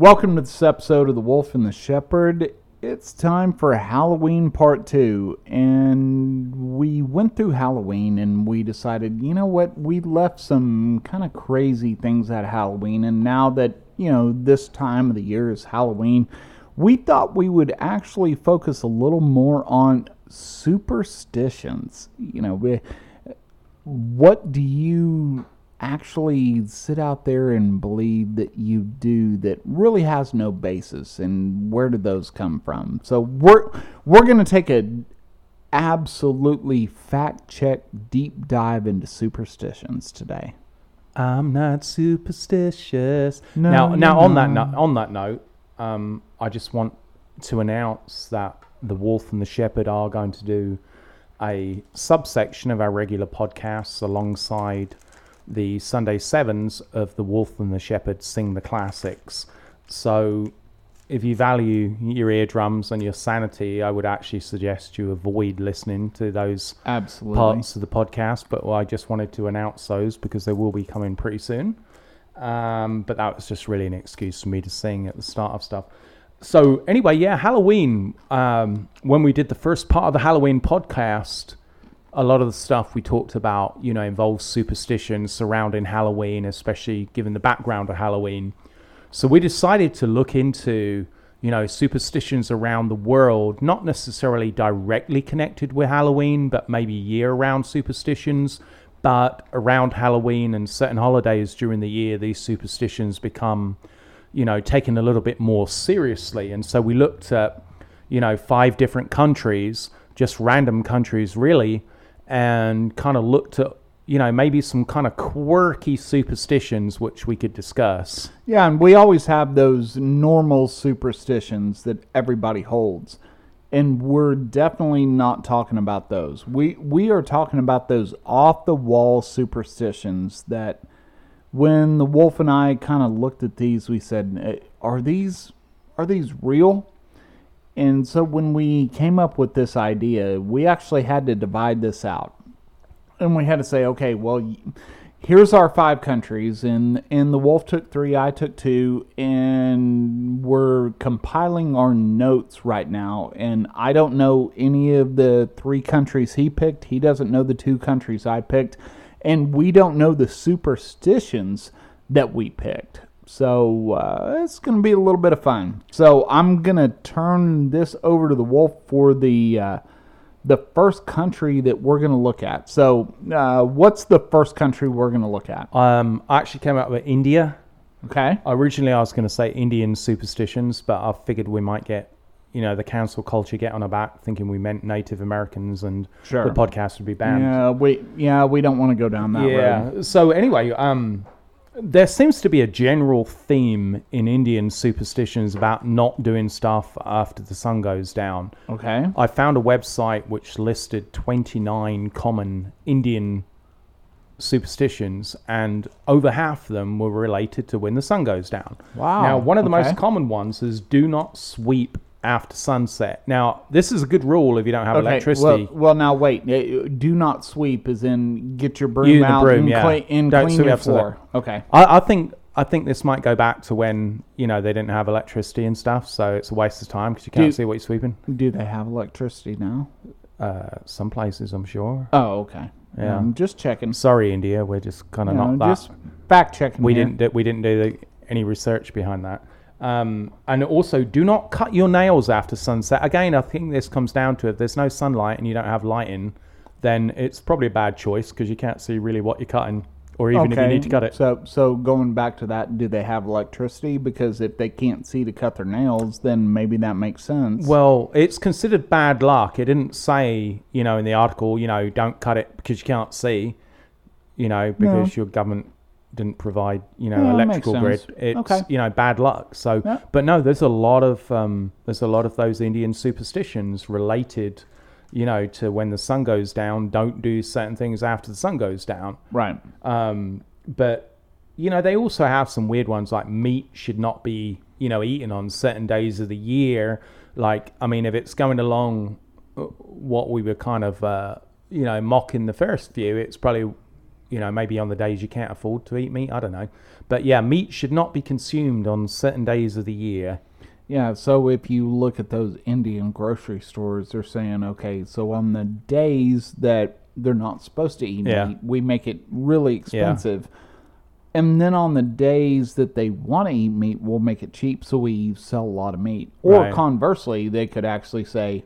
Welcome to this episode of The Wolf and the Shepherd. It's time for Halloween Part 2. And we went through Halloween and we decided, you know what, we left some kind of crazy things at Halloween. And now that, you know, this time of the year is Halloween, we thought we would actually focus a little more on superstitions. You know, we, what do you actually sit out there and believe that you do that really has no basis and where did those come from. So we're we're going to take a absolutely fact check deep dive into superstitions today. I'm not superstitious. No, now, you're now on that note, on that note, um, I just want to announce that the Wolf and the Shepherd are going to do a subsection of our regular podcasts alongside the Sunday sevens of the Wolf and the Shepherd sing the classics. So, if you value your eardrums and your sanity, I would actually suggest you avoid listening to those absolutely parts of the podcast, but I just wanted to announce those because they will be coming pretty soon. Um, but that was just really an excuse for me to sing at the start of stuff. So anyway, yeah, Halloween. Um, when we did the first part of the Halloween podcast, a lot of the stuff we talked about, you know, involves superstitions surrounding Halloween, especially given the background of Halloween. So we decided to look into, you know, superstitions around the world, not necessarily directly connected with Halloween, but maybe year-round superstitions. But around Halloween and certain holidays during the year, these superstitions become, you know, taken a little bit more seriously. And so we looked at, you know, five different countries, just random countries, really, and kind of looked at, you know, maybe some kind of quirky superstitions which we could discuss. Yeah, and we always have those normal superstitions that everybody holds. And we're definitely not talking about those. We we are talking about those off the wall superstitions that when the wolf and I kind of looked at these, we said, "Eh, "Are these are these real?" And so when we came up with this idea, we actually had to divide this out and we had to say, okay, well, here's our five countries, and and the wolf took three, I took two, and we're compiling our notes right now. And I don't know any of the three countries he picked. He doesn't know the two countries I picked, and we don't know the superstitions that we picked. So uh, it's going to be a little bit of fun. So I'm going to turn this over to the wolf for the. Uh, the first country that we're going to look at. So, uh, what's the first country we're going to look at? Um, I actually came up with India. Okay. Originally, I was going to say Indian superstitions, but I figured we might get, you know, the council culture get on our back, thinking we meant Native Americans, and Sure. the podcast would be banned. Yeah, we yeah we don't want to go down that Yeah. road. So anyway, um, there seems to be a general theme in Indian superstitions about not doing stuff after the sun goes down. Okay. I found a website which listed 29 common Indian superstitions, and over half of them were related to when the sun goes down. Wow, Now, one of the okay. most common ones is do not sweep after sunset. Now, this is a good rule if you don't have Okay. electricity. Well, well, now wait. Uh, Do not sweep, as in get your broom the out broom, and, yeah. clean, and Don't clean your floor. Okay. I, I think I think this might go back to when you know they didn't have electricity and stuff, so it's a waste of time because you can't Do- see what you're sweeping. Do they have electricity now? Uh, some places, I'm sure. Oh, okay. Yeah. I'm just checking. Sorry, India, we're just kind of You not that. just fact checking. we here. didn't do, we didn't do the, any research behind that. Um, and also, do not cut your nails after sunset. Again, I think this comes down to if there's no sunlight and you don't have lighting, then it's probably a bad choice because you can't see really what you're cutting, or even if you need to cut it. So, so going back to that, do they have electricity? Because if they can't see to cut their nails, then maybe that makes sense. Well, it's considered bad luck. It didn't say, you know, in the article, you know, don't cut it because you can't see, you know, because your government didn't provide, you know, Yeah, electrical grid. It's, Okay. you know, bad luck. So, Yeah. but no, there's a lot of um, there's a lot of those Indian superstitions related, you know, to when the sun goes down. Don't do certain things after the sun goes down. right. Um, but you know, they also have some weird ones like meat should not be, you know, eaten on certain days of the year. Like, I mean, if it's going along uh, what we were kind of, uh, you know, mocking the first few, it's probably you know, maybe on the days you can't afford to eat meat. I don't know. But yeah, meat should not be consumed on certain days of the year. Yeah, so if you look at those Indian grocery stores, they're saying, okay, so on the days that they're not supposed to eat Yeah. meat, we make it really expensive. And then on the days that they want to eat meat, we'll make it cheap so we sell a lot of meat. Or Right. conversely, they could actually say,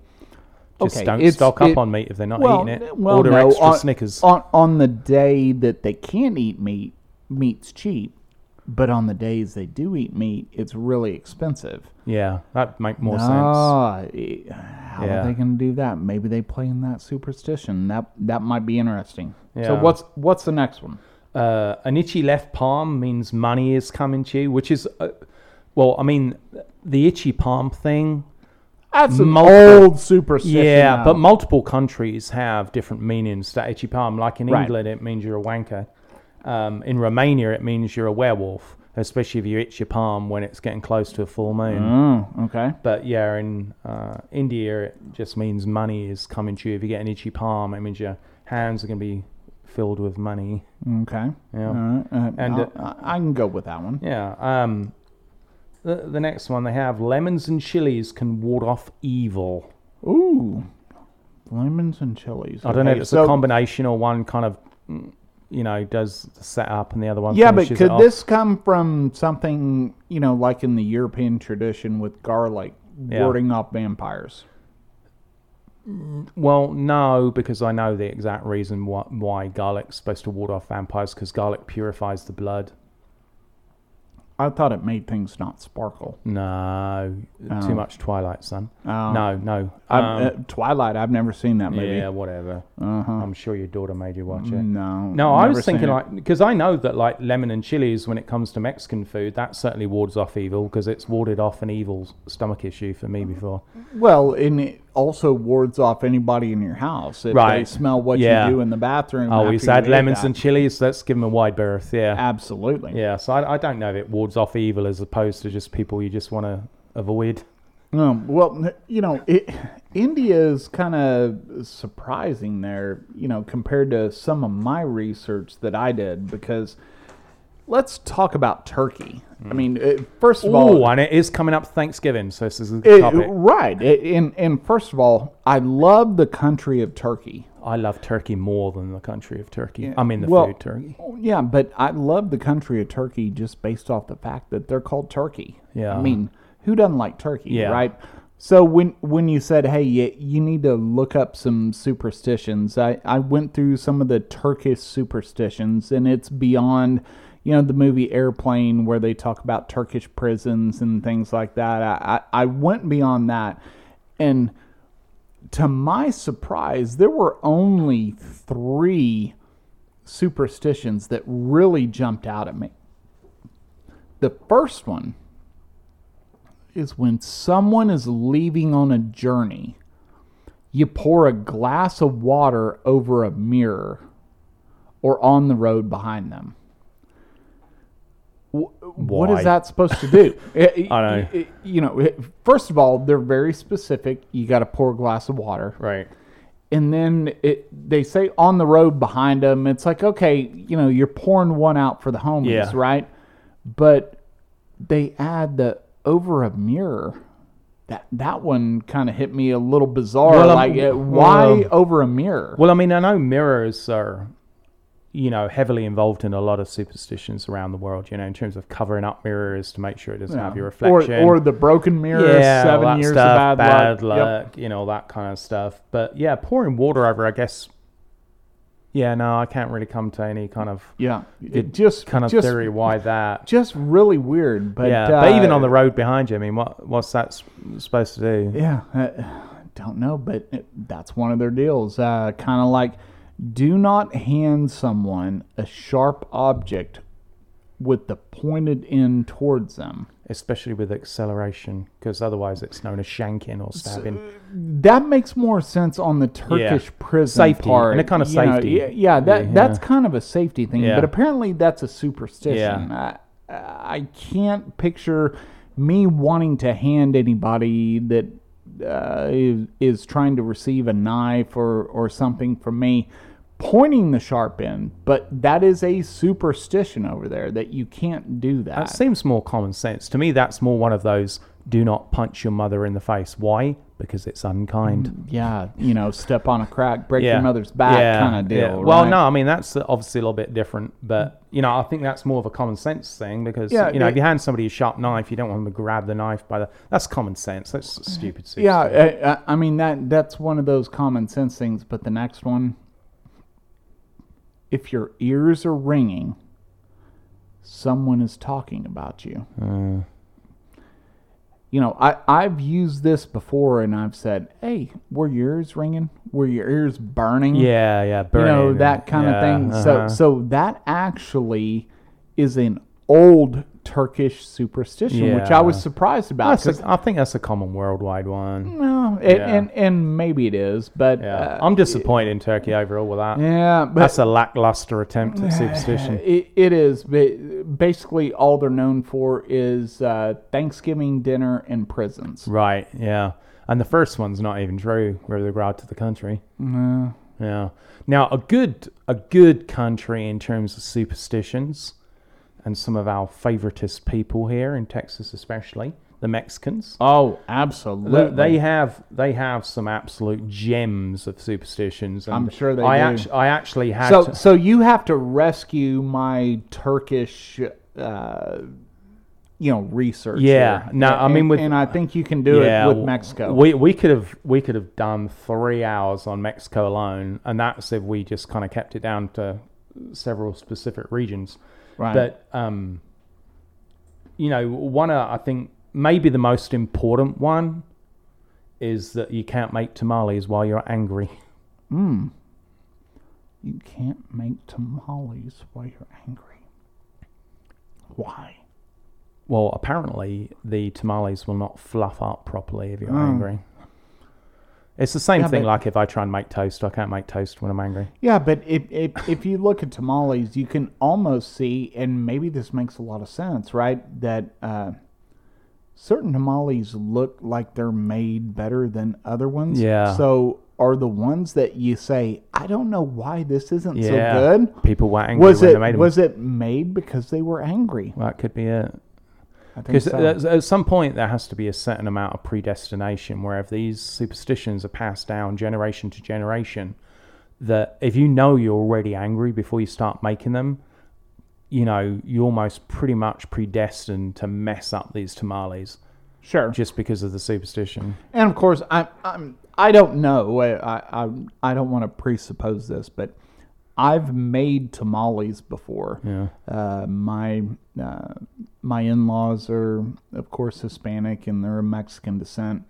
Just okay, don't stock up it- on meat if they're not well, eating it. well, Order no, extra on- Snickers. On, on the day that they can't eat meat, meat's cheap. But on the days they do eat meat, it's really expensive. yeah, that make more sense. Eh, how Yeah. are they going to do that? Maybe they play in that superstition. That that might be interesting. So what's what's the next one? Uh, an itchy left palm means money is coming to you, which is, uh, well, I mean, the itchy palm thing. That's an Multiple- old superstition. Yeah, now. but multiple countries have different meanings to itchy palm. Like in Right. England, it means you're a wanker. Um, in Romania, it means you're a werewolf, especially if you itch your palm when it's getting close to a full moon. Oh, okay. But yeah, in uh, India, it just means money is coming to you. If you get an itchy palm, it means your hands are going to be filled with money. Okay. Yeah. Right. Uh, And, I I can go with that one. Yeah. Um, the, the next one they have lemons and chilies can ward off evil. Ooh, lemons and chilies. I don't know if it's so- a combination or one kind of, mm, you know, does the setup and the other one. Yeah, but could this come from something you know, like in the European tradition with garlic Yeah. warding off vampires? Well, no, because I know the exact reason why, why garlic's supposed to ward off vampires. Because garlic purifies the blood. I thought it made things not sparkle. No, Oh. too much Twilight, son. Oh. no, no. Um, uh, Twilight. I've never seen that movie. yeah, whatever. Uh-huh. I'm sure your daughter made you watch it. No. No, I was thinking like because I know that like lemon and chilies when it comes to Mexican food that certainly wards off evil because it's warded off an evil stomach issue for me before. Well, in also wards off anybody in your house if they Right. smell what Yeah. you do in the bathroom. Oh, you add lemons that. and chilies. Let's give them a wide berth. Yeah, Absolutely. yeah. So I, I don't know if it wards off evil as opposed to just people you just want to avoid. Um, well, you know, it, India is kind of surprising there, you know, compared to some of my research that I did because let's talk about Turkey. I mean, uh, first of all, Oh, and it is coming up Thanksgiving, so this is a it- topic. right. And, and first of all, I love the country of Turkey. I love Turkey more than the country of Turkey. I mean the Well, food Turkey. Yeah, but I love the country of Turkey just based off the fact that they're called Turkey. Yeah. I mean, who doesn't like turkey, Yeah. right? So when when you said, "Hey, you, you need to look up some superstitions," I I went through some of the Turkish superstitions, and it's beyond, you know, the movie Airplane where they talk about Turkish prisons and things like that. I I, I went beyond that, and to my surprise, there were only three superstitions that really jumped out at me. The first one is when someone is leaving on a journey, you pour a glass of water over a mirror or on the road behind them. Wh- What Why? is that supposed to do? I I know. You know, it- first of all, they're very specific. You got to pour a glass of water Right. and then it they say on the road behind them it's like okay you know you're pouring one out for the homies Yeah. right but they add the over a mirror that that one kind of hit me a little bizarre Well, um, like uh, why well, over a mirror Well, I mean, I know mirrors are, you know, heavily involved in a lot of superstitions around the world. You know, in terms of covering up mirrors to make sure it doesn't have your reflection. or or the broken mirror yeah, seven years stuff, of bad, luck, Yep. luck, you know, all that kind of stuff. But yeah, pouring water over, I guess. Yeah, no, I can't really come to any kind of yeah it just kind of just, theory why that. just really weird but yeah, uh, but even on the road behind you, I mean, what what's that supposed to do? Yeah, uh, don't know, but it, that's one of their deals. Uh, kind of like, do not hand someone a sharp object with the pointed end towards them. Especially with acceleration, because otherwise it's known as shanking or stabbing. That makes more sense on the Turkish prison Safety, part. and a kind of you know, safety. yeah, yeah, that Yeah. that's kind of a safety thing, Yeah. but apparently that's a superstition. I, I can't picture me wanting to hand anybody that uh, is, is trying to receive a knife or, or something from me pointing the sharp end, but that is a superstition over there that you can't do that. That seems more common sense. To me, that's more one of those do not punch your mother in the face. Why? Because it's unkind. yeah, you know, step on a crack, break your mother's back kind of deal. yeah. Well, right? no, I mean, that's obviously a little bit different. But, you know, I think that's more of a common sense thing because, Yeah, you know, if you hand somebody a sharp knife, you don't want them to grab the knife by the. That's common sense. That's stupid. Yeah. I, I- I mean that that's one of those common sense things. But the next one, if your ears are ringing, someone is talking about you. Uh, You know, I I've used this before, and I've said, "Hey, were your ears ringing? Were your ears burning? yeah, yeah. you know that kind yeah, of thing." So uh-huh. so that actually is an old Turkish superstition, which I was surprised about. A, I think that's a common worldwide one. no, it, Yeah. and and maybe it is, but Yeah, uh, I'm disappointed in Turkey overall with that. Yeah, but That's a lackluster attempt at superstition. It, it is. But basically, all they're known for is uh, Thanksgiving dinner and prisons. Right, yeah. And the first one's not even true with regard to the country. No. Yeah. Now a good a good country in terms of superstitions and some of our favoritist people here in Texas especially, the Mexicans. Oh, absolutely. They, have they have some absolute gems of superstitions. And I'm sure they I do. Actu- I actually had so to, so you have to rescue my Turkish. Uh, you know, research. Yeah, no, I mean with- and I think you can do it with Mexico. We we could have we could have done three hours on Mexico alone, and that's if we just kind of kept it down to several specific regions. Right. But um, you know, one uh, I think maybe the most important one is that you can't make tamales while you're angry. mm, you can't make tamales while you're angry. Why? Well, apparently the tamales will not fluff up properly if you're Oh. angry. It's the same Yeah, thing but- like if I try and make toast, I can't make toast when I'm angry. Yeah, but if, if if you look at tamales, you can almost see, and maybe this makes a lot of sense, right? That uh, certain tamales look like they're made better than other ones. Yeah. So are the ones that you say, I don't know why this isn't Yeah. so good? People were angry Was it they made them. was it made because they were angry? Well, that could be it. I Because so. at, at some point there has to be a certain amount of predestination where if these superstitions are passed down generation to generation, that if you know you're already angry before you start making them, you know, you're almost pretty much predestined to mess up these tamales Sure. just because of the superstition. And of course, I'm, I'm I don't know. I, I I don't want to presuppose this, but I've made tamales before. Yeah. Uh, my uh, my in-laws are, of course, Hispanic and they're of Mexican descent,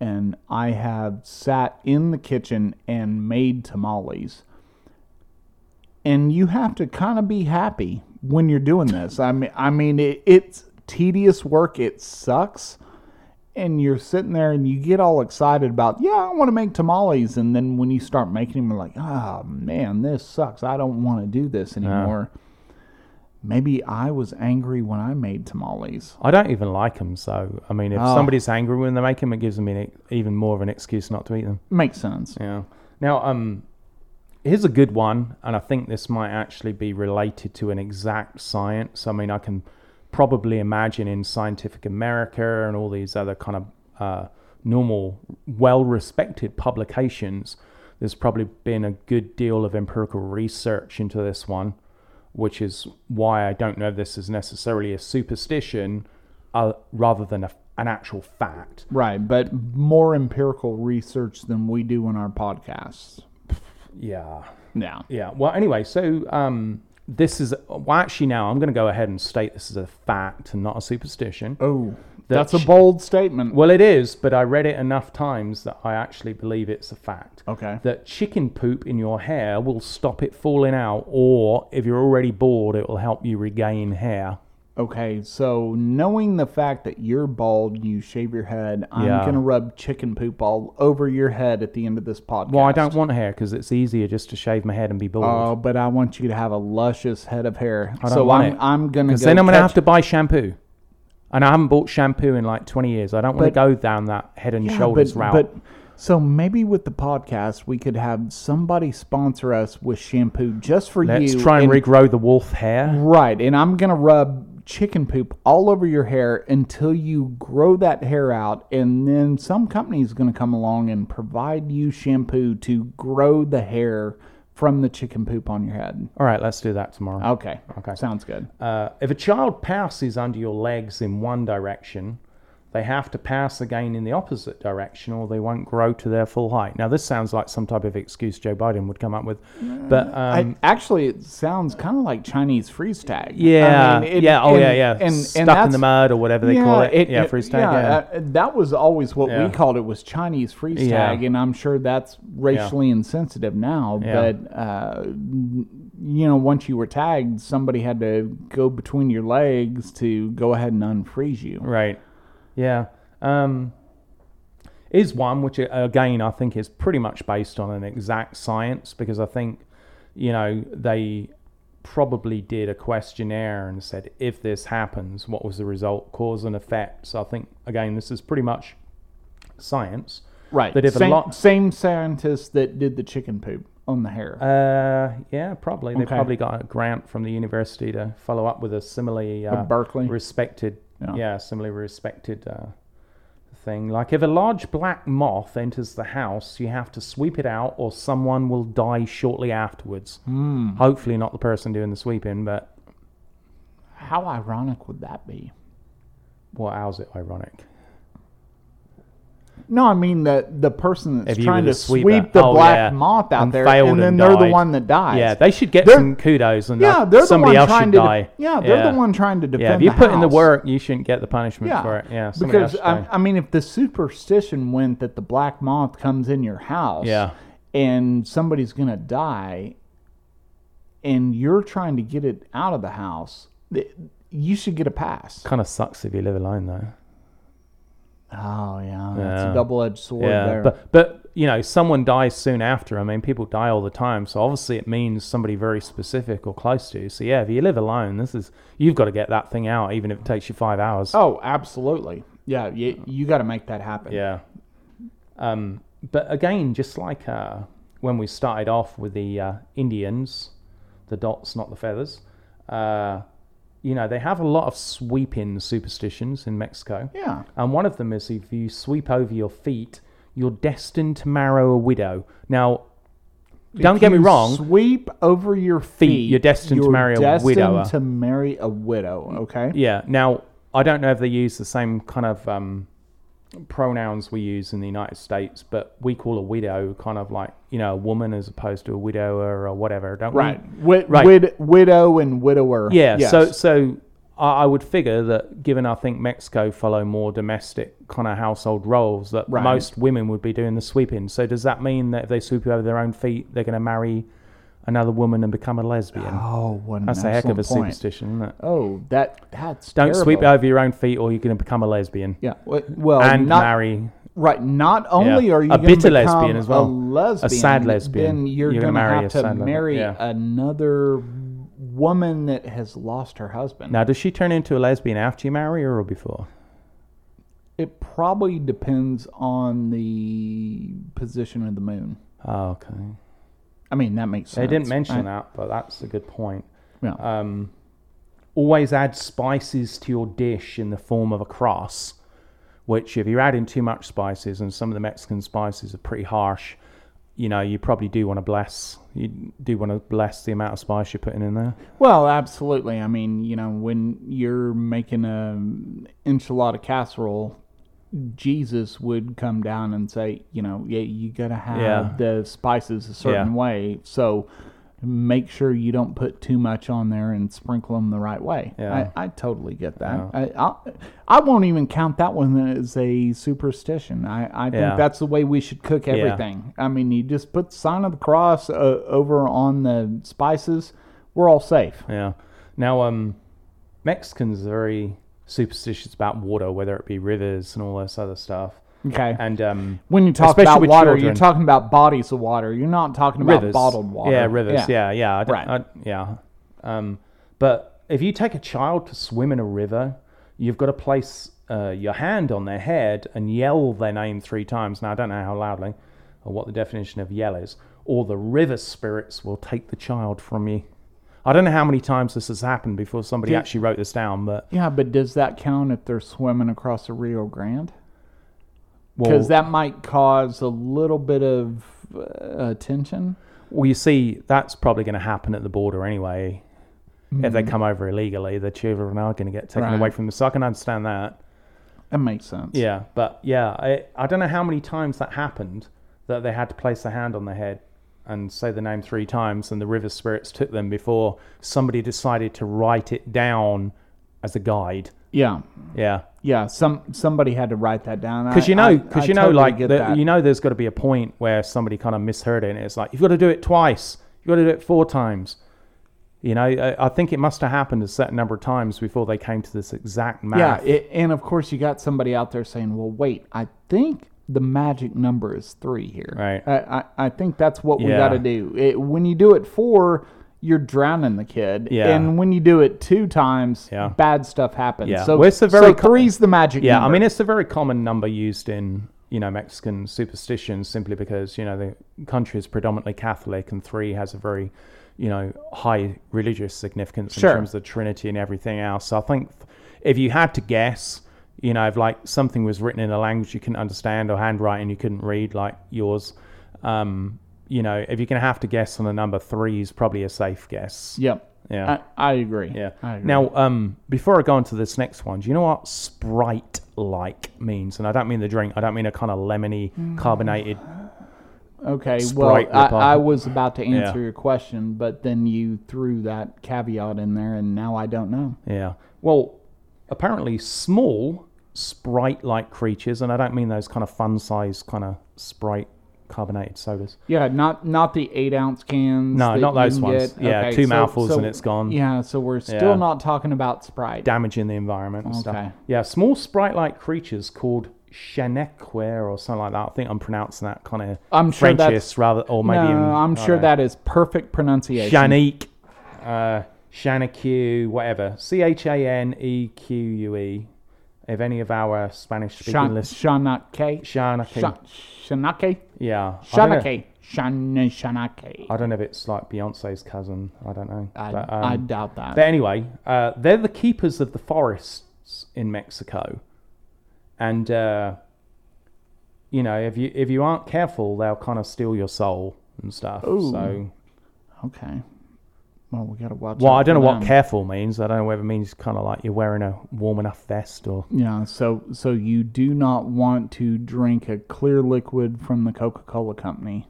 and I have sat in the kitchen and made tamales. And you have to kind of be happy when you're doing this. I mean, I mean, it, it's tedious work. It sucks, and you're sitting there and you get all excited about, yeah, I want to make tamales, and then when you start making them, you're like, oh man, this sucks. I don't want to do this anymore. Maybe I was angry when I made tamales. I don't even like them, so I mean, if Oh. somebody's angry when they make them, it gives them an, even more of an excuse not to eat them. Makes sense. Yeah. Now, um, here's a good one, and I think this might actually be related to an exact science. I mean, I can probably imagine in Scientific America and all these other kind of uh, normal, well-respected publications, there's probably been a good deal of empirical research into this one, which is why I don't know if this is necessarily a superstition, uh, rather than a, an actual fact. Right, but more empirical research than we do in our podcasts. Yeah. Yeah. Yeah. Well, anyway, so um, this is well, actually now I'm going to go ahead and state this is a fact and not a superstition. Oh, That that's a bold statement. Well, it is, but I read it enough times that I actually believe it's a fact. Okay. That chicken poop in your hair will stop it falling out, or if you're already bald, it will help you regain hair. Okay, so knowing the fact that you're bald, you shave your head, I'm Yeah. gonna rub chicken poop all over your head at the end of this podcast. Well, I don't want hair because it's easier just to shave my head and be bald. Oh, but I want you to have a luscious head of hair. I don't so want I'm, it. I'm gonna. Because Go then I'm going to have to buy shampoo. And I haven't bought shampoo in like 20 years. I don't want to But- go down that head and Yeah, shoulders but, route. But So maybe with the podcast, we could have somebody sponsor us with shampoo just for you. Let's you. try and regrow the wolf hair. Right, and I'm gonna rub chicken poop all over your hair until you grow that hair out, and then some company is gonna come along and provide you shampoo to grow the hair from the chicken poop on your head. All right, let's do that tomorrow. Okay, Okay. sounds good. Uh, if a child passes under your legs in one direction, they have to pass again in the opposite direction or they won't grow to their full height. Now, this sounds like some type of excuse Joe Biden would come up with. But um, I, actually, it sounds kind of like Chinese freeze tag. yeah, I mean, it- yeah, oh, and- yeah, yeah. And, and Stuck in the mud or whatever they call it. yeah, freeze tag. Yeah. uh, that was always what Yeah. we called it was Chinese freeze Yeah. tag, and I'm sure that's racially insensitive now. Yeah. But uh, you know, once you were tagged, somebody had to go between your legs to go ahead and unfreeze you. Right. Yeah. Um, is one which uh, again I think is pretty much based on an exact science because I think you know they probably did a questionnaire and said if this happens what was the result cause and effect so I think again this is pretty much science Right. But if a same, lot- same scientists that did the chicken poop on the hair. uh, yeah probably they Okay. probably got a grant from the university to follow up with a similarly uh, Berkeley. respected Yeah. yeah, similarly respected uh, thing like if a large black moth enters the house you have to sweep it out or someone will die shortly afterwards Hmm. hopefully not the person doing the sweeping but How ironic would that be? well how's it ironic No, I mean the the person that's If you trying to the sweeper. sweep the Oh, black yeah. moth out And there, failed and then and they're the died. one that dies. yeah they should get They're- some kudos and yeah, they're somebody the one else trying should to. die yeah, they're the one trying to defend. yeah if you the put in the house. work you shouldn't get the punishment yeah, for it yeah somebody else because should I, die. I mean, if the superstition went that the black moth comes in your house, Yeah. and somebody's gonna die, and you're trying to get it out of the house, th- you should get a pass. kind of sucks if you live alone though Oh yeah, it's Yeah. a double-edged sword yeah, there. but but you know, someone dies soon after. I mean, people die all the time, so obviously it means somebody very specific or close to you. So yeah, if you live alone, this is you've got to get that thing out, even if it takes you five hours. oh, absolutely. Yeah, you, you got to make that happen. Yeah. Um, but again, just like uh, when we started off with the uh, Indians, the dots, not the feathers. Uh, you know, they have a lot of sweeping superstitions in Mexico. Yeah. And one of them is if you sweep over your feet, you're destined to marry a widow. Now, don't get me wrong. Sweep over your feet. you're destined to you're marry a destined widower. To marry a widow. Okay. Yeah. Now, I don't know if they use the same kind of um, pronouns we use in the United States, but we call a widow kind of like you know a woman as opposed to a widower or whatever, don't Right. we? Wid- Right. wid- widow and widower. Yeah. Yes. So so I, would figure that given I think Mexico follow more domestic kind of household roles, that Right. most women would be doing the sweeping. So does that mean that if they sweep over their own feet, they're going to marry another woman and become a lesbian? Oh, what an That's a heck of a point. superstition, isn't it? Oh, that that's Don't sweep terrible. over your own feet, or you're going to become a lesbian Yeah. Well, and not marry right. Not only Yeah. are you A bitter lesbian as well. A lesbian, sad lesbian. Then you're, You're going marry have to marry Yeah. another woman that has lost her husband. Now, does she turn into a lesbian after you marry her or before? It probably depends on the position of the moon. Oh, okay. I mean, that makes sense. They didn't mention that, but that's a good point. Yeah. Um, always add spices to your dish in the form of a cross, which, if you're adding too much spices, and some of the Mexican spices are pretty harsh, you know, you probably do want to bless. You do want to bless the amount of spice you're putting in there. Well, absolutely. I mean, you know, when you're making a enchilada casserole, Jesus would come down and say, you know, yeah, you gotta have Yeah. the spices a certain Yeah. way. So make sure you don't put too much on there and sprinkle them the right way. Yeah. I, I totally get that. I, I I won't even count that one as a superstition. I, I think Yeah. that's the way we should cook everything. I mean, you just put the sign of the cross uh, over on the spices. We're all safe. Yeah. Now, um, Mexicans are very superstitious about water, whether it be rivers and all this other stuff. Okay. And um, When you talk about water, you're talking about bodies of water. You're not talking about rivers, bottled water. Yeah, rivers. Yeah, yeah, I don't- Right. I- yeah. Um, but if you take a child to swim in a river, you've got to place uh, your hand on their head and yell their name three times. Now, I don't know how loudly or what the definition of yell is, or the river spirits will take the child from you. I don't know how many times this has happened before somebody Yeah. actually wrote this down, but Yeah, but does that count if they're swimming across the Rio Grande? well, Because that might cause a little bit of uh, tension. well, you see, that's probably going to happen at the border anyway. If they come over illegally, the children are going to get taken Mm-hmm. Right. away from them. So I can understand that. That makes sense. Yeah, but yeah, I, I don't know how many times that happened that they had to place their hand on their head and say the name three times, and the river spirits took them before somebody decided to write it down as a guide. Yeah. Yeah, Yeah. Some somebody had to write that down. because you know, because you know, totally like the, you know, there's got to be a point where somebody kind of misheard it, and it's like you've got to do it twice, you've got to do it four times. You know, I, I think it must have happened a certain number of times before they came to this exact Yeah, it, and of course you got somebody out there saying, "Well, wait, I think the magic number is three here. Right. I, I, I think that's what we Yeah. got to do. It, when you do it four, you're drowning the kid. Yeah. And when you do it two times, Yeah. bad stuff happens. Yeah. So, Well, it's a so very co- three's the magic Yeah, number. I mean it's a very common number used in you know Mexican superstitions simply because you know the country is predominantly Catholic and three has a very you know high religious significance Sure. in terms of the Trinity and everything else. So I think if you had to guess, you know, if like something was written in a language you couldn't understand or handwriting you couldn't read like yours, um, you know, if you're gonna have to guess on a number, three is probably a safe guess. Yep. Yeah. I, I agree. Yeah. I agree. Now, um, before I go on to this next one, do you know what Sprite like means? And I don't mean the drink. I don't mean a kind of lemony, Mm. carbonated. Okay, Sprite well, I. I was about to answer Yeah. your question, but then you threw that caveat in there, and now I don't know. Yeah. Well, apparently small Sprite-like creatures, and I don't mean those kind of fun-sized kind of Sprite carbonated sodas. Yeah, not not the eight ounce cans. No, not those ones. get. Yeah, two mouthfuls and it's gone. Yeah, so we're still Yeah. not talking about Sprite. damaging the environment and stuff. Okay. Yeah, small sprite-like creatures called Chaneque or something like that. I think I'm pronouncing that kind of I'm sure Frenchish rather, or maybe no, even, I'm sure know. that is perfect pronunciation. Shanique, uh, whatever. C H A N E Q U E. If any of our Spanish speaking listeners. Shanake. Shanaque. Sha- Shanake. yeah. I Shanake. Shan- Shanake. I don't know if it's like Beyonce's cousin. I don't know. I, But, I um, doubt that. But anyway, uh, they're the keepers of the forests in Mexico, and uh, you know if you if you aren't careful, they'll kind of steal your soul and stuff. Ooh. So, okay. Well, we got to watch. well, I don't know what them. careful means. I don't know whether it means kind of like you're wearing a warm enough vest or Yeah, so so you do not want to drink a clear liquid from the Coca-Cola company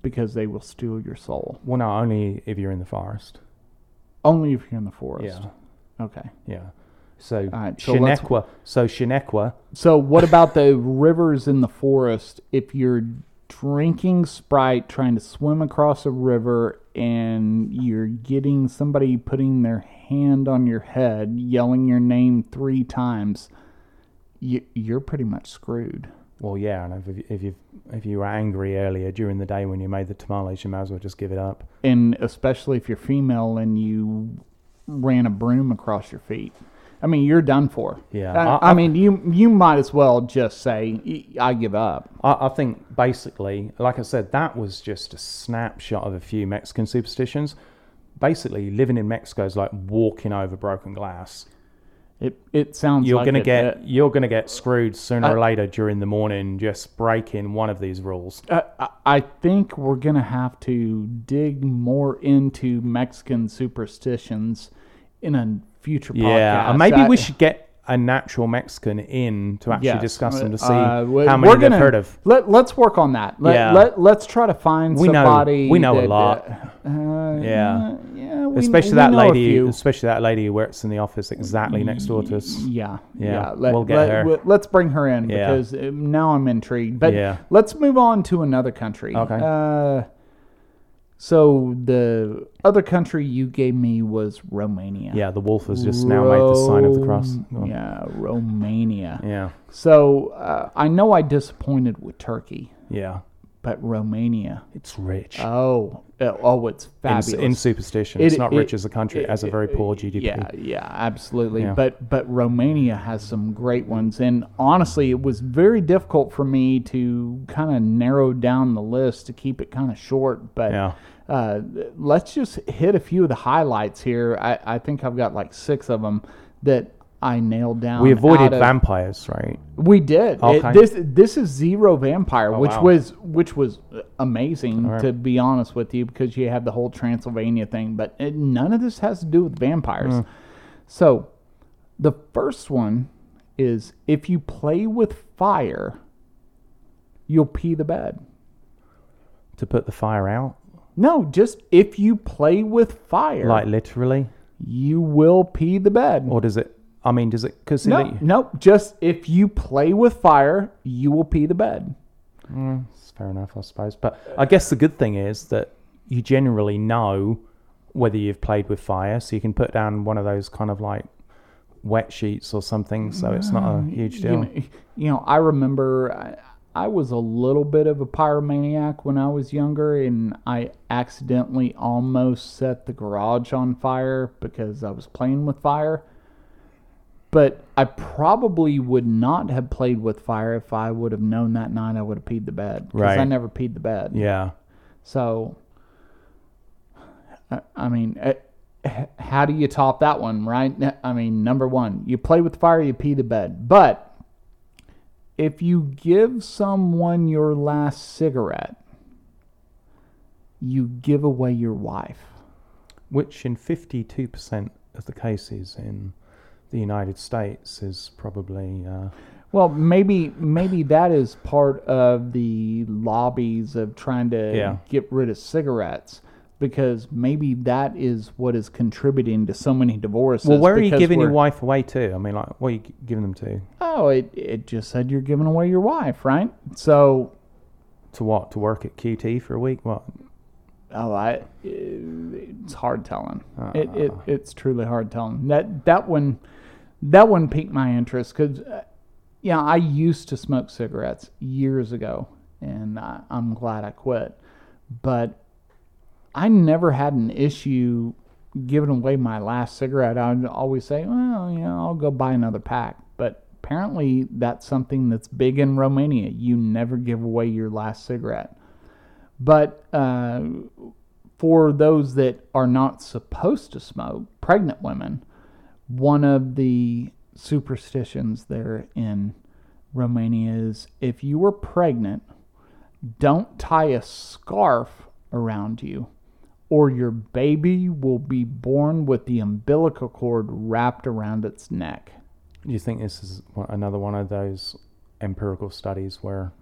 because they will steal your soul. well, no, only if you're in the forest. Only if you're in the forest. Yeah, Okay. yeah. So, right, so Shinequa. So Shinequa. So what about the rivers in the forest? If you're drinking Sprite, trying to swim across a river, and you're getting somebody putting their hand on your head, yelling your name three times, you, you're pretty much screwed. Well, yeah, and if, if you if you were angry earlier during the day when you made the tamales, you might as well just give it up. and especially if you're female and you ran a broom across your feet. I mean, you're done for. Yeah, I, I- I mean, you you might as well just say, "I give up." I, I think basically, like I said, that was just a snapshot of a few Mexican superstitions. Basically, living in Mexico is like walking over broken glass. It it sounds You're like gonna it, get uh, you're gonna get screwed sooner or later during the morning just breaking one of these rules. Uh, I- I think we're gonna have to dig more into Mexican superstitions in a future podcast. Yeah, and maybe I- we should get a natural Mexican in to actually Yes. discuss them to see Uh, we- how we're many they've gonna- heard of. Let, let's work on that. Let, Yeah. let, let's try to find We know- somebody. we know a lot. Uh, uh, Yeah. yeah. We, especially we that lady, especially that lady who works in the office exactly next door to us. Yeah, Yeah, yeah. Let, we'll get let, her. Let's bring her in Yeah. because uh, now I'm intrigued. But Yeah. let's move on to another country. Okay. Uh, so the other country you gave me was Romania. Yeah, the wolf has just now made the sign of the cross. Rom- Go on. Yeah, Romania. Yeah, So uh, I know I disappointed with Turkey, yeah. But Romania. It's rich. Oh, uh, oh, it's fabulous. in superstition, It- it's not it- rich as a country. It has a very poor GDP. Yeah, yeah, absolutely. Yeah. But but Romania has some great ones, and honestly, it was very difficult for me to kind of narrow down the list to keep it kind of short. But Yeah. uh, let's just hit a few of the highlights here. I, I think I've got like six of them that I nailed down. We avoided of- vampires, right? we did. It- this this is zero vampire, which wow. was which was amazing right. to be honest with you because you have the whole Transylvania thing, but it, none of this has to do with vampires. Mm. So, the first one is if you play with fire, you'll pee the bed. To put the fire out, No, just if you play with fire, like literally, you will pee the bed. or does it? I mean, does it? Because no, no, just if you play with fire, you will pee the bed. Mm, it's fair enough, I suppose. But I guess the good thing is that you generally know whether you've played with fire, so you can put down one of those kind of like wet sheets or something, so it's not a huge you deal. know, you know, I remember I, I was a little bit of a pyromaniac when I was younger, and I accidentally almost set the garage on fire because I was playing with fire. But I probably would not have played with fire if I would have known that night I would have peed the bed. Because I never peed the bed. yeah, So, I, I mean, eh, h- how do you top that one, right? I mean, number one, you play with fire, you pee the bed. But if you give someone your last cigarette, you give away your wife. which in fifty-two percent of the cases in the United States is probably uh, Well, maybe maybe that is part of the lobbies of trying to Yeah. get rid of cigarettes because maybe that is what is contributing to so many divorces. well. Where are you giving your wife away to? I mean, like, what are you giving them to? Oh, it, it just said you're giving away your wife, right? So, To what? To work at QT for a week? What? oh, I, it's hard telling. Uh, It, it it's truly hard telling. That that one, that one piqued my interest because, uh, yeah, I used to smoke cigarettes years ago, and I, I'm glad I quit. But I never had an issue giving away my last cigarette. I would always say, well, you know, I'll go buy another pack. But apparently, that's something that's big in Romania. You never give away your last cigarette. But uh, for those that are not supposed to smoke, pregnant women, one of the superstitions there in Romania is if you were pregnant, don't tie a scarf around you, or your baby will be born with the umbilical cord wrapped around its neck. Do you think this is another one of those empirical studies where?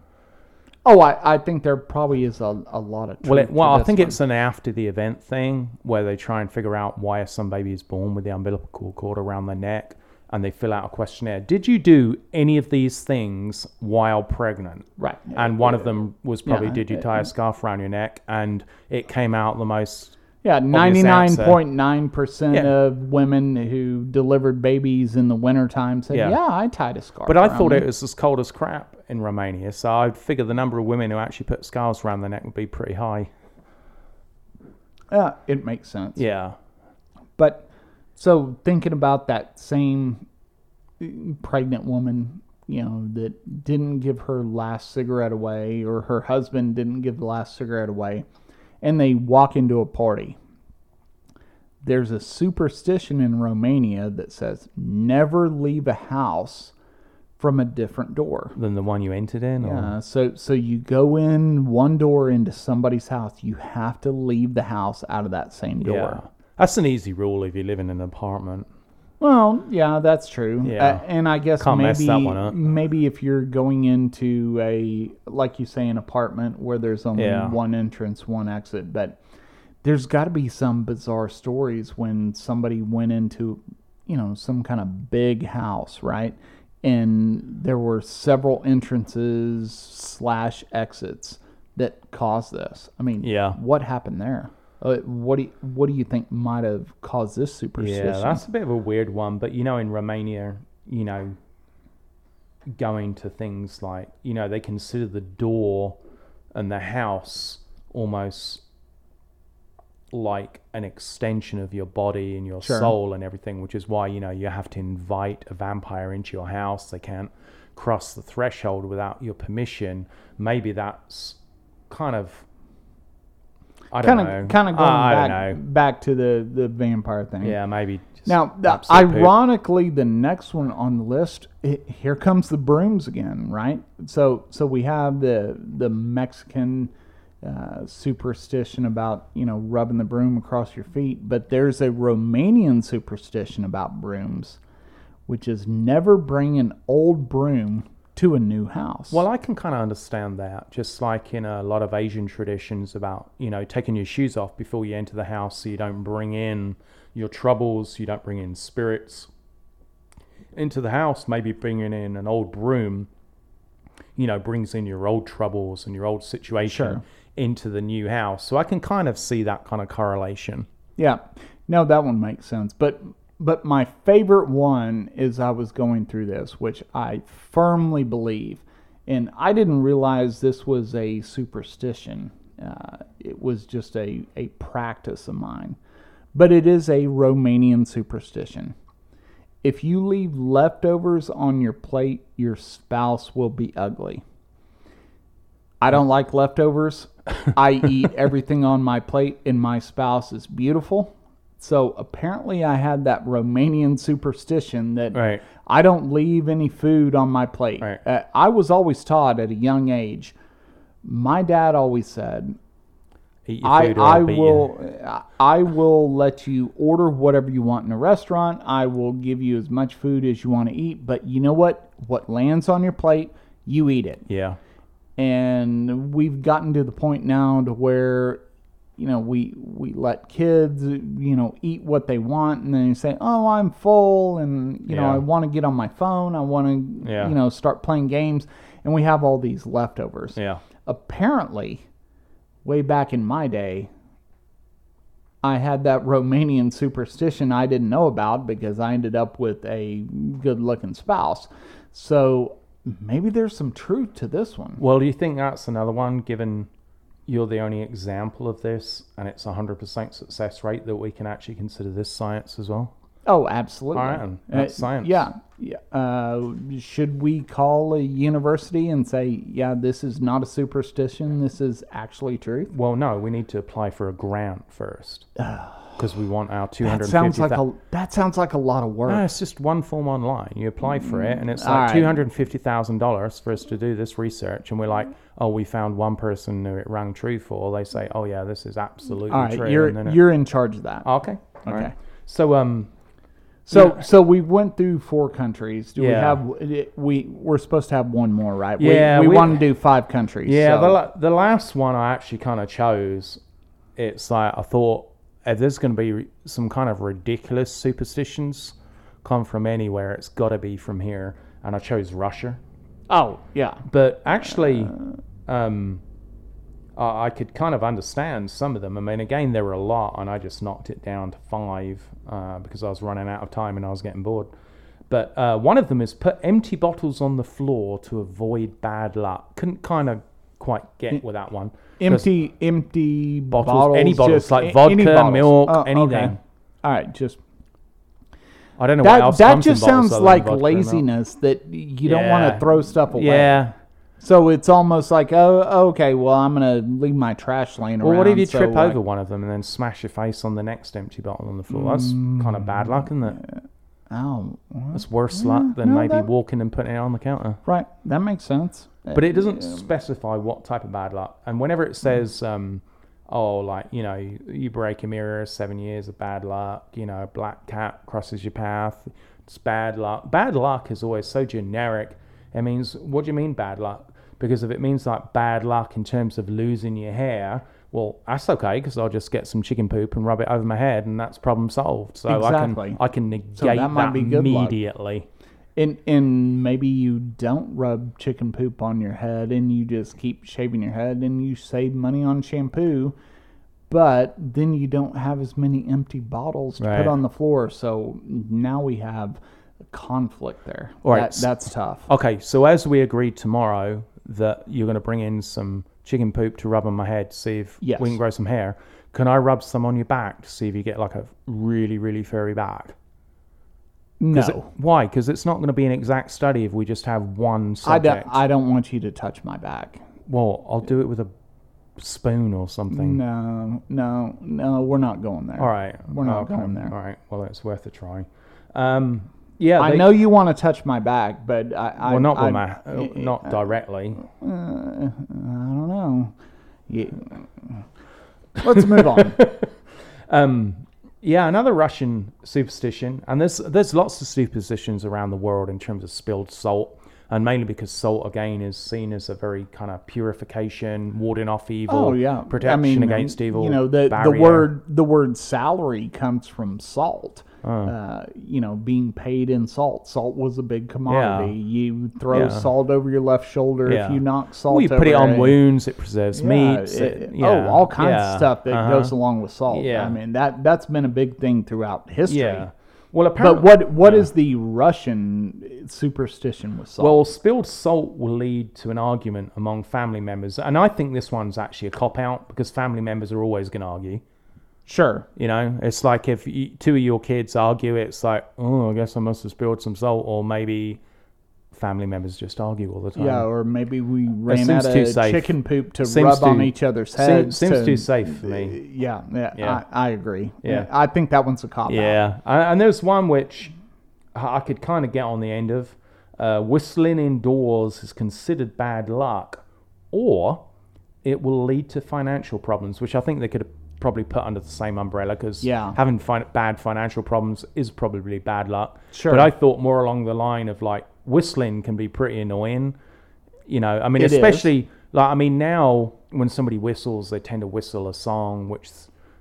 Oh, I, I think there probably is a, a lot of Well, it, well, I think one. it's an after the event thing where they try and figure out why some baby is born with the umbilical cord around their neck, and they fill out a questionnaire. Did you do any of these things while pregnant? right. And one of them was probably, Yeah, did you tie a scarf around your neck? And it came out the most. Yeah, ninety nine point nine percent of women who delivered babies in the wintertime said, Yeah. "Yeah, I tied a scarf." But I thought me." it was as cold as crap in Romania, so I'd figure the number of women who actually put scarves around their neck would be pretty high. Yeah, it makes sense. Yeah. But so thinking about that same uh, pregnant woman, you know, that didn't give her last cigarette away, or her husband didn't give the last cigarette away, and they walk into a party. There's a superstition in Romania that says never leave a house from a different door. Than the one you entered in? Or? Uh, so so you go in one door into somebody's house, you have to leave the house out of that same door. Yeah. That's an easy rule if you live in an apartment. Well, yeah, that's true. Yeah. Uh, and I guess Can't maybe mess that one up. maybe if you're going into a like you say an apartment where there's only Yeah. one entrance, one exit, but there's got to be some bizarre stories when somebody went into, you know, some kind of big house, right? And there were several entrances slash exits that caused this. I mean, Yeah. what happened there? Uh, what do you, what do you think might have caused this superstition? Yeah, that's a bit of a weird one. But you know, in Romania, you know, going to things like, you know, they consider the door and the house almost like an extension of your body and your Sure. soul and everything, which is why you know you have to invite a vampire into your house. They can't cross the threshold without your permission. Maybe that's kind of I don't Kind know. of, kind of going I back, back to the the vampire thing. Yeah, maybe. Just Now, the, absolute poop. ironically, the next one on the list, it, here comes the brooms again, right? So, so we have the the Mexican uh, superstition about you know rubbing the broom across your feet, but there's a Romanian superstition about brooms, which is never bring an old broom to a new house. Well, I can kind of understand that. Just like in a lot of Asian traditions about, you know, taking your shoes off before you enter the house so you don't bring in your troubles, you don't bring in spirits into the house. Maybe bringing in an old broom, you know, brings in your old troubles and your old situation Sure. into the new house. So I can kind of see that kind of correlation. Yeah, no, that one makes sense. But but my favorite one is I was going through this, which I firmly believe, and I didn't realize this was a superstition. Uh, it was just a a practice of mine, but it is a Romanian superstition. If you leave leftovers on your plate, your spouse will be ugly. I don't like leftovers. I eat everything on my plate, and my spouse is beautiful. So apparently, I had that Romanian superstition that Right. I don't leave any food on my plate. Right. Uh, I was always taught at a young age. My dad always said, I, I I'll you. will I will let you order whatever you want in a restaurant. I will give you as much food as you want to eat, but you know what? What lands on your plate, you eat it. Yeah. And we've gotten to the point now to where you know we we let kids you know eat what they want and then you say oh i'm full and you know i want to get on my phone i want to Yeah. you know start playing games and we have all these leftovers Yeah. apparently, way back in my day, I had that Romanian superstition I didn't know about because I ended up with a good looking spouse. So maybe there's some truth to this one. Well, do you think that's another one, given you're the only example of this and it's a 100% success rate, that we can actually consider this science as well? Oh, absolutely. All right, then. That's science. Yeah. yeah. Uh, should we call a university and say, yeah, this is not a superstition, this is actually truth? Well, no, we need to apply for a grant first because we want our That sounds like a that sounds like a lot of work. No, it's just one form online. You apply for it, and it's All like right. two hundred fifty thousand dollars for us to do this research. And we're like, oh, we found one person who it rang true for. They say, oh yeah, this is absolutely All right, true. you're you're in charge of that. okay. All right. Okay. So um, So so we went through four countries. Do we have we we're supposed to have one more, right? Yeah, we, we, we- want to do five countries. Yeah, so- the the last one I actually kind of chose. It's like I thought if there's going to be some kind of ridiculous superstitions come from anywhere, it's got to be from here, and I chose Russia. oh yeah, But actually, um, I I could kind of understand some of them. I mean, again, there were a lot, and I just knocked it down to five uh, because I was running out of time and I was getting bored. But uh, one of them is put empty bottles on the floor to avoid bad luck. Couldn't kind of quite get with that one. Empty empty bottles, bottles, any bottles like vodka, any bottles. milk, Oh, okay. anything. All right, just I don't know what that else that just sounds like vodka and milk. laziness that you don't want to throw stuff away. Yeah. So it's almost like oh okay, well I'm gonna leave my trash laying around. Well, what if you so, trip like- over one of them and then smash your face on the next empty bottle on the floor? That's mm. kind of bad luck, isn't it? Oh, well, That's worse Yeah, luck than no, maybe that- walking and putting it on the counter. right. That makes sense. But it doesn't specify what type of bad luck. And whenever it says, um, oh, like, you know, you, you break a mirror, seven years of bad luck, you know, a black cat crosses your path, it's bad luck. Bad luck is always so generic. It means, what do you mean bad luck? Because if it means like bad luck in terms of losing your hair, well, that's okay because I'll just get some chicken poop and rub it over my head and that's problem solved. So Exactly. I can I can negate that that, be good luck. And and maybe you don't rub chicken poop on your head and you just keep shaving your head and you save money on shampoo, but then you don't have as many empty bottles to Right. put on the floor. So now we have a conflict there. All right, That, that's tough. Okay, so as we agreed tomorrow that you're going to bring in some chicken poop to rub on my head to see if Yes. we can grow some hair. Can I rub some on your back to see if you get like a really, really furry back? No, it- why? Because it's not going to be an exact study if we just have one I don't. subject. I don't want you to touch my back. well, I'll do it with a spoon or something. No, no, no. We're not going there. All right. We're not okay. going there. All right. Well, it's worth a try. Um, yeah. I they- know you want to touch my back, but I. I Well, not I, with my, uh, not directly. Uh, I don't know. Yeah. Let's move on. Um, yeah, another Russian superstition, and there's there's lots of superstitions around the world in terms of spilled salt, and mainly because salt again is seen as a very kind of purification, warding off evil, Oh yeah, protection I mean, against evil. You know, the the word the word salary comes from salt. Oh. Uh, you know, being paid in salt. Salt was a big commodity. You throw Yeah. salt over your left shoulder Yeah. if you knock salt. Well, you put it on wounds, it preserves Yeah, meats. it- It, yeah, Oh, all kinds yeah, of stuff that uh-huh. goes along with salt. Yeah. I mean that that's been a big thing throughout history. Yeah. Well, But apparently, what what is the Russian superstition with salt? Well, spilled salt will lead to an argument among family members, and I think this one's actually a cop out because family members are always going to argue. Sure. You know, it's like if you, two of your kids argue, it's like, oh, I guess I must have spilled some salt, or maybe family members just argue all the time. Yeah, or maybe we ran out too of safe. chicken poop to Seems rub on each other's heads. seems to- too safe for me. Yeah, yeah, Yeah. I, I agree. Yeah. I think that one's a cop out. Yeah, and and there's one which I could kind of get on the end of. Uh, whistling indoors is considered bad luck, or it will lead to financial problems, which I think they could have probably put under the same umbrella because Yeah. having fin- bad financial problems is probably bad luck. Sure. But I thought more along the line of like whistling can be pretty annoying. You know, I mean, It is. especially like I mean now when somebody whistles, they tend to whistle a song which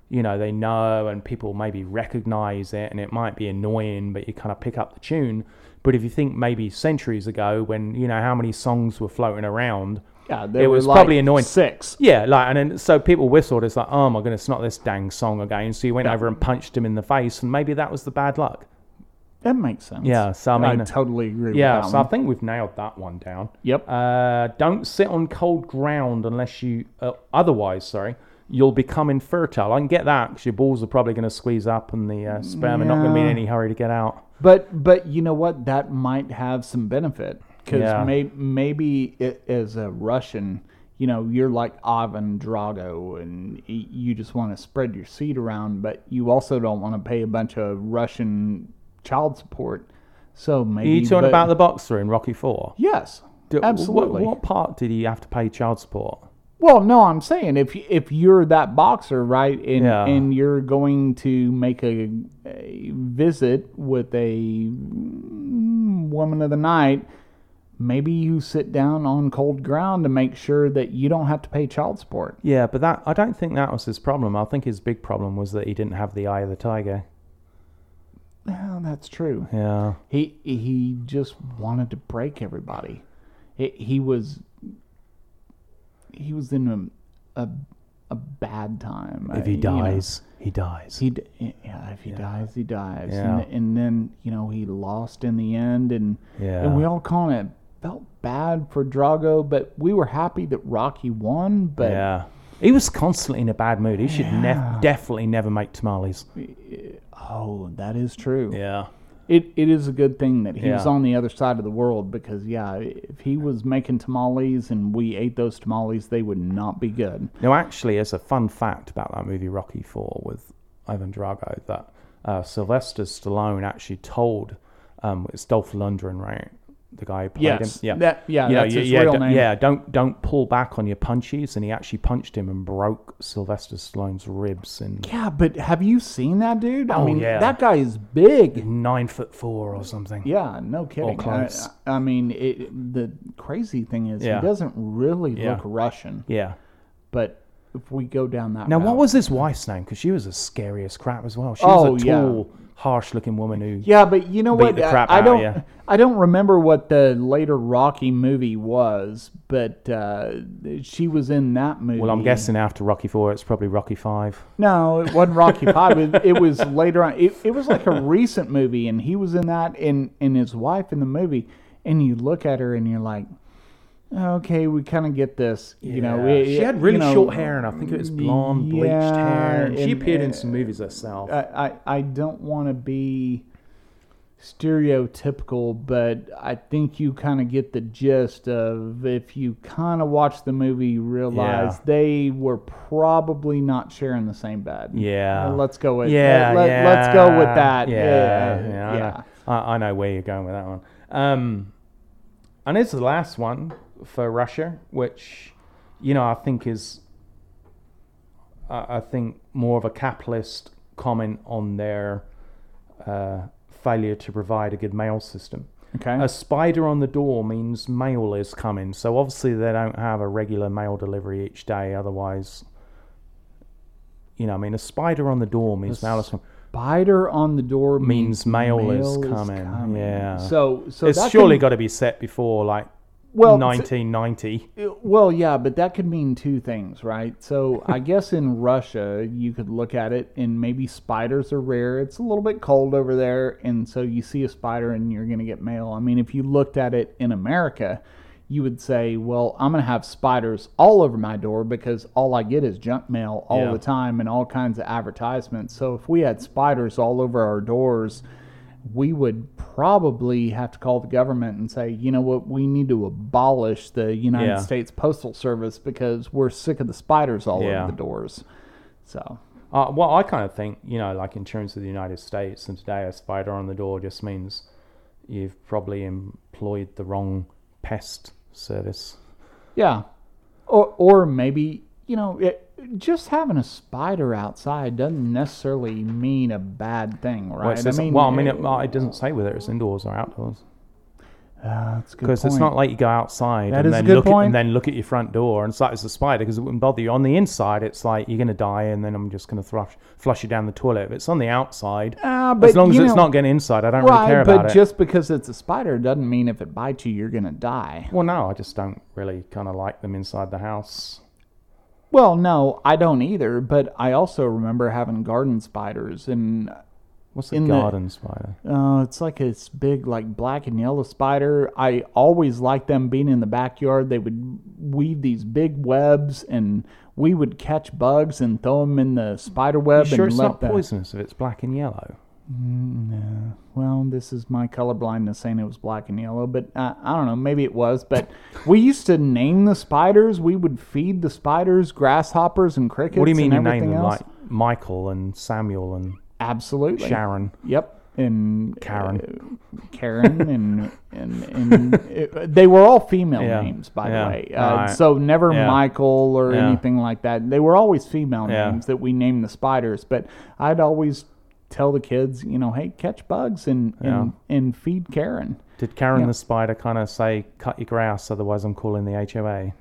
you know they know and people maybe recognize it, and it might be annoying, but you kind of pick up the tune. But if you think maybe centuries ago, when you know how many songs were floating around, Yeah, there It was like probably annoying. Six. yeah, like and then so people whistled. It's like, oh my goodness, not this dang song again. So you went over and punched him in the face, and maybe that was the bad luck. That makes sense. Yeah, so I mean, totally agree yeah. with that So I think we've nailed that one down. Yep. Uh, don't sit on cold ground unless you, uh, otherwise, sorry, you'll become infertile. I can get that because your balls are probably going to squeeze up and the uh, sperm are not going to be in any hurry to get out. But but you know what? That might have some benefit because Yeah. may, maybe it, as a Russian, you know, you're like Ivan Drago, and you just want to spread your seed around, but you also don't want to pay a bunch of Russian child support. So Are you talking but- about the boxer in Rocky Four? Yes, Do- absolutely. What, what part did he have to pay child support? Well, no, I'm saying if if you're that boxer, right, and Yeah. and you're going to make a, a visit with a woman of the night, maybe you sit down on cold ground to make sure that you don't have to pay child support. Yeah, but that I don't think that was his problem. I think his big problem was that he didn't have the eye of the tiger. That's true. Yeah. He he just wanted to break everybody. He, he was he was in a a, a bad time. If he you know. dies, he dies. He yeah, if he dies, he dies, Yeah. and, and then you know he lost in the end, and Yeah. and we all call of felt bad for Drago, but we were happy that Rocky won. But yeah. He was constantly in a bad mood. He should Yeah. nef- definitely never make tamales. oh, that is true. Yeah. It it is a good thing that he was on the other side of the world because yeah, if he was making tamales and we ate those tamales, they would not be good. Now, actually, as a fun fact about that movie Rocky Four with Ivan Drago, that uh, Sylvester Stallone actually told um, it's Dolph Lundgren, right? The guy who played Yes, him. Yeah, that- yeah, You know, that's you- his yeah, real don't- name. Yeah, don't don't pull back on your punches, and he actually punched him and broke Sylvester Stallone's ribs in Yeah, but have you seen that dude? I Oh, mean, yeah. that guy is big. nine foot four or something. Yeah, no kidding. I. I mean, it, the crazy thing is Yeah. he doesn't really look Russian. Yeah. But if we go down that Now, route, what was his wife's name? Because she was as scary as crap as well. She Oh, was a oh, yeah. Tall, harsh-looking woman who. Yeah, but you know beat what? the I- crap I, out of don't. ya. I don't remember what the later Rocky movie was, but uh, she was in that movie. Well, I'm guessing after Rocky Four, it's probably Rocky Five. No, it wasn't Rocky Five. It, it was later on. It, it was like a recent movie, and he was in that, and and his wife in the movie. And you look at her, and you're like, okay, we kind of get this. You know, we- she had really you know, short hair, and I think it was blonde, bleached hair. And she and, appeared in uh, some movies herself. I, I, I don't want to be stereotypical, but I think you kind of get the gist of if you kind of watch the movie, you realize Yeah. they were probably not sharing the same bed. Yeah. Uh, let's go with yeah, let, yeah. Let's go with that. Yeah, yeah, I. Know, I, I know where you're going with that one. Um, and it's the last one for Russia, which you know I think is, I, I think more of a capitalist comment on their uh, failure to provide a good mail system. Okay. A spider on the door means mail is coming. So obviously they don't have a regular mail delivery each day. Otherwise, you know, I mean, a spider on the door means mail is coming. Spider on the door Means mail is mail coming, yeah. So, so it's surely could- got to be set before like well, 1990. Well, yeah, but that could mean two things, right? So I guess in Russia, you could look at it and maybe spiders are rare. It's a little bit cold over there, and so you see a spider and you're going to get mail. I mean, if you looked at it in America, you would say, well, I'm going to have spiders all over my door because all I get is junk mail all Yeah. the time and all kinds of advertisements. So if we had spiders all over our doors, we would probably have to call the government and say, you know what, we need to abolish the United Yeah. States Postal Service because we're sick of the spiders all Yeah. over the doors. So, Uh, well, I kind of think, you know, like in terms of the United States, and today a spider on the door just means you've probably employed the wrong pest service. yeah. Or, or maybe, you know, it, just having a spider outside doesn't necessarily mean a bad thing, Well, right? it says- well, I mean, it, well, it doesn't say whether it's indoors or outdoors. Uh, that's good Because it's not like you go outside That and then look at, and then look at your front door and it's like it's a spider because it wouldn't bother you. On the inside, it's like you're going to die and then I'm just going to flush flush you down the toilet. If it's on the outside, Ah, but, as long as you it's not getting inside, I don't really care but about it. just because it's a spider doesn't mean if it bites you, you're going to die. Well, no, I just don't really kind of like them inside the house. Well, no, I don't either. But I also remember having garden spiders, and What's a In the- garden spider? uh, it's like this big, like black and yellow spider. I always liked them being in the backyard. They would weave these big webs, and we would catch bugs and throw them in the spider You web. sure and it's let not the, poisonous if it's black and yellow? No. Well, this is my colorblindness saying it was black and yellow, but uh, I don't know. Maybe it was. But we used to name the spiders. We would feed the spiders grasshoppers and crickets. What do you mean you name them else. like Michael and Samuel and Absolutely. Sharon? Yep. And Karen. uh, Karen and and, and it, they were all female Yeah. names, by Yeah. the way. Uh, Alright. So never Yeah. Michael or anything like that. They were always female names that we named the spiders. But I'd always tell the kids, you know, hey, catch bugs and and, and feed Karen. Did Karen Yeah. the spider kind of say, cut your grass, otherwise I'm calling the HOA?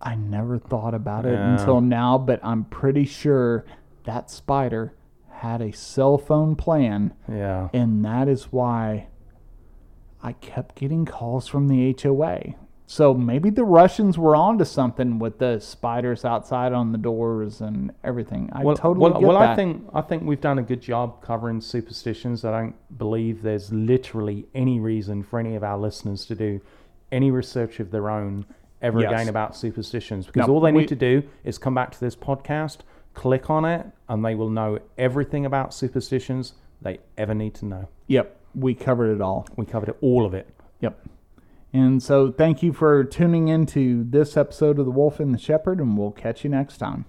I never thought about it Yeah. until now, but I'm pretty sure that spider had a cell phone plan. Yeah. And that is why I kept getting calls from the HOA. So maybe the Russians were onto something with the spiders outside on the doors and everything. I well, totally well, get well that. I think I think we've done a good job covering superstitions. I don't believe there's literally any reason for any of our listeners to do any research of their own ever Yes. again about superstitions because No, all they we- need to do is come back to this podcast, click on it, and they will know everything about superstitions they ever need to know. Yep, we covered it all. We covered it, all of it. Yep. And so thank you for tuning in to this episode of The Wolf and the Shepherd, and we'll catch you next time.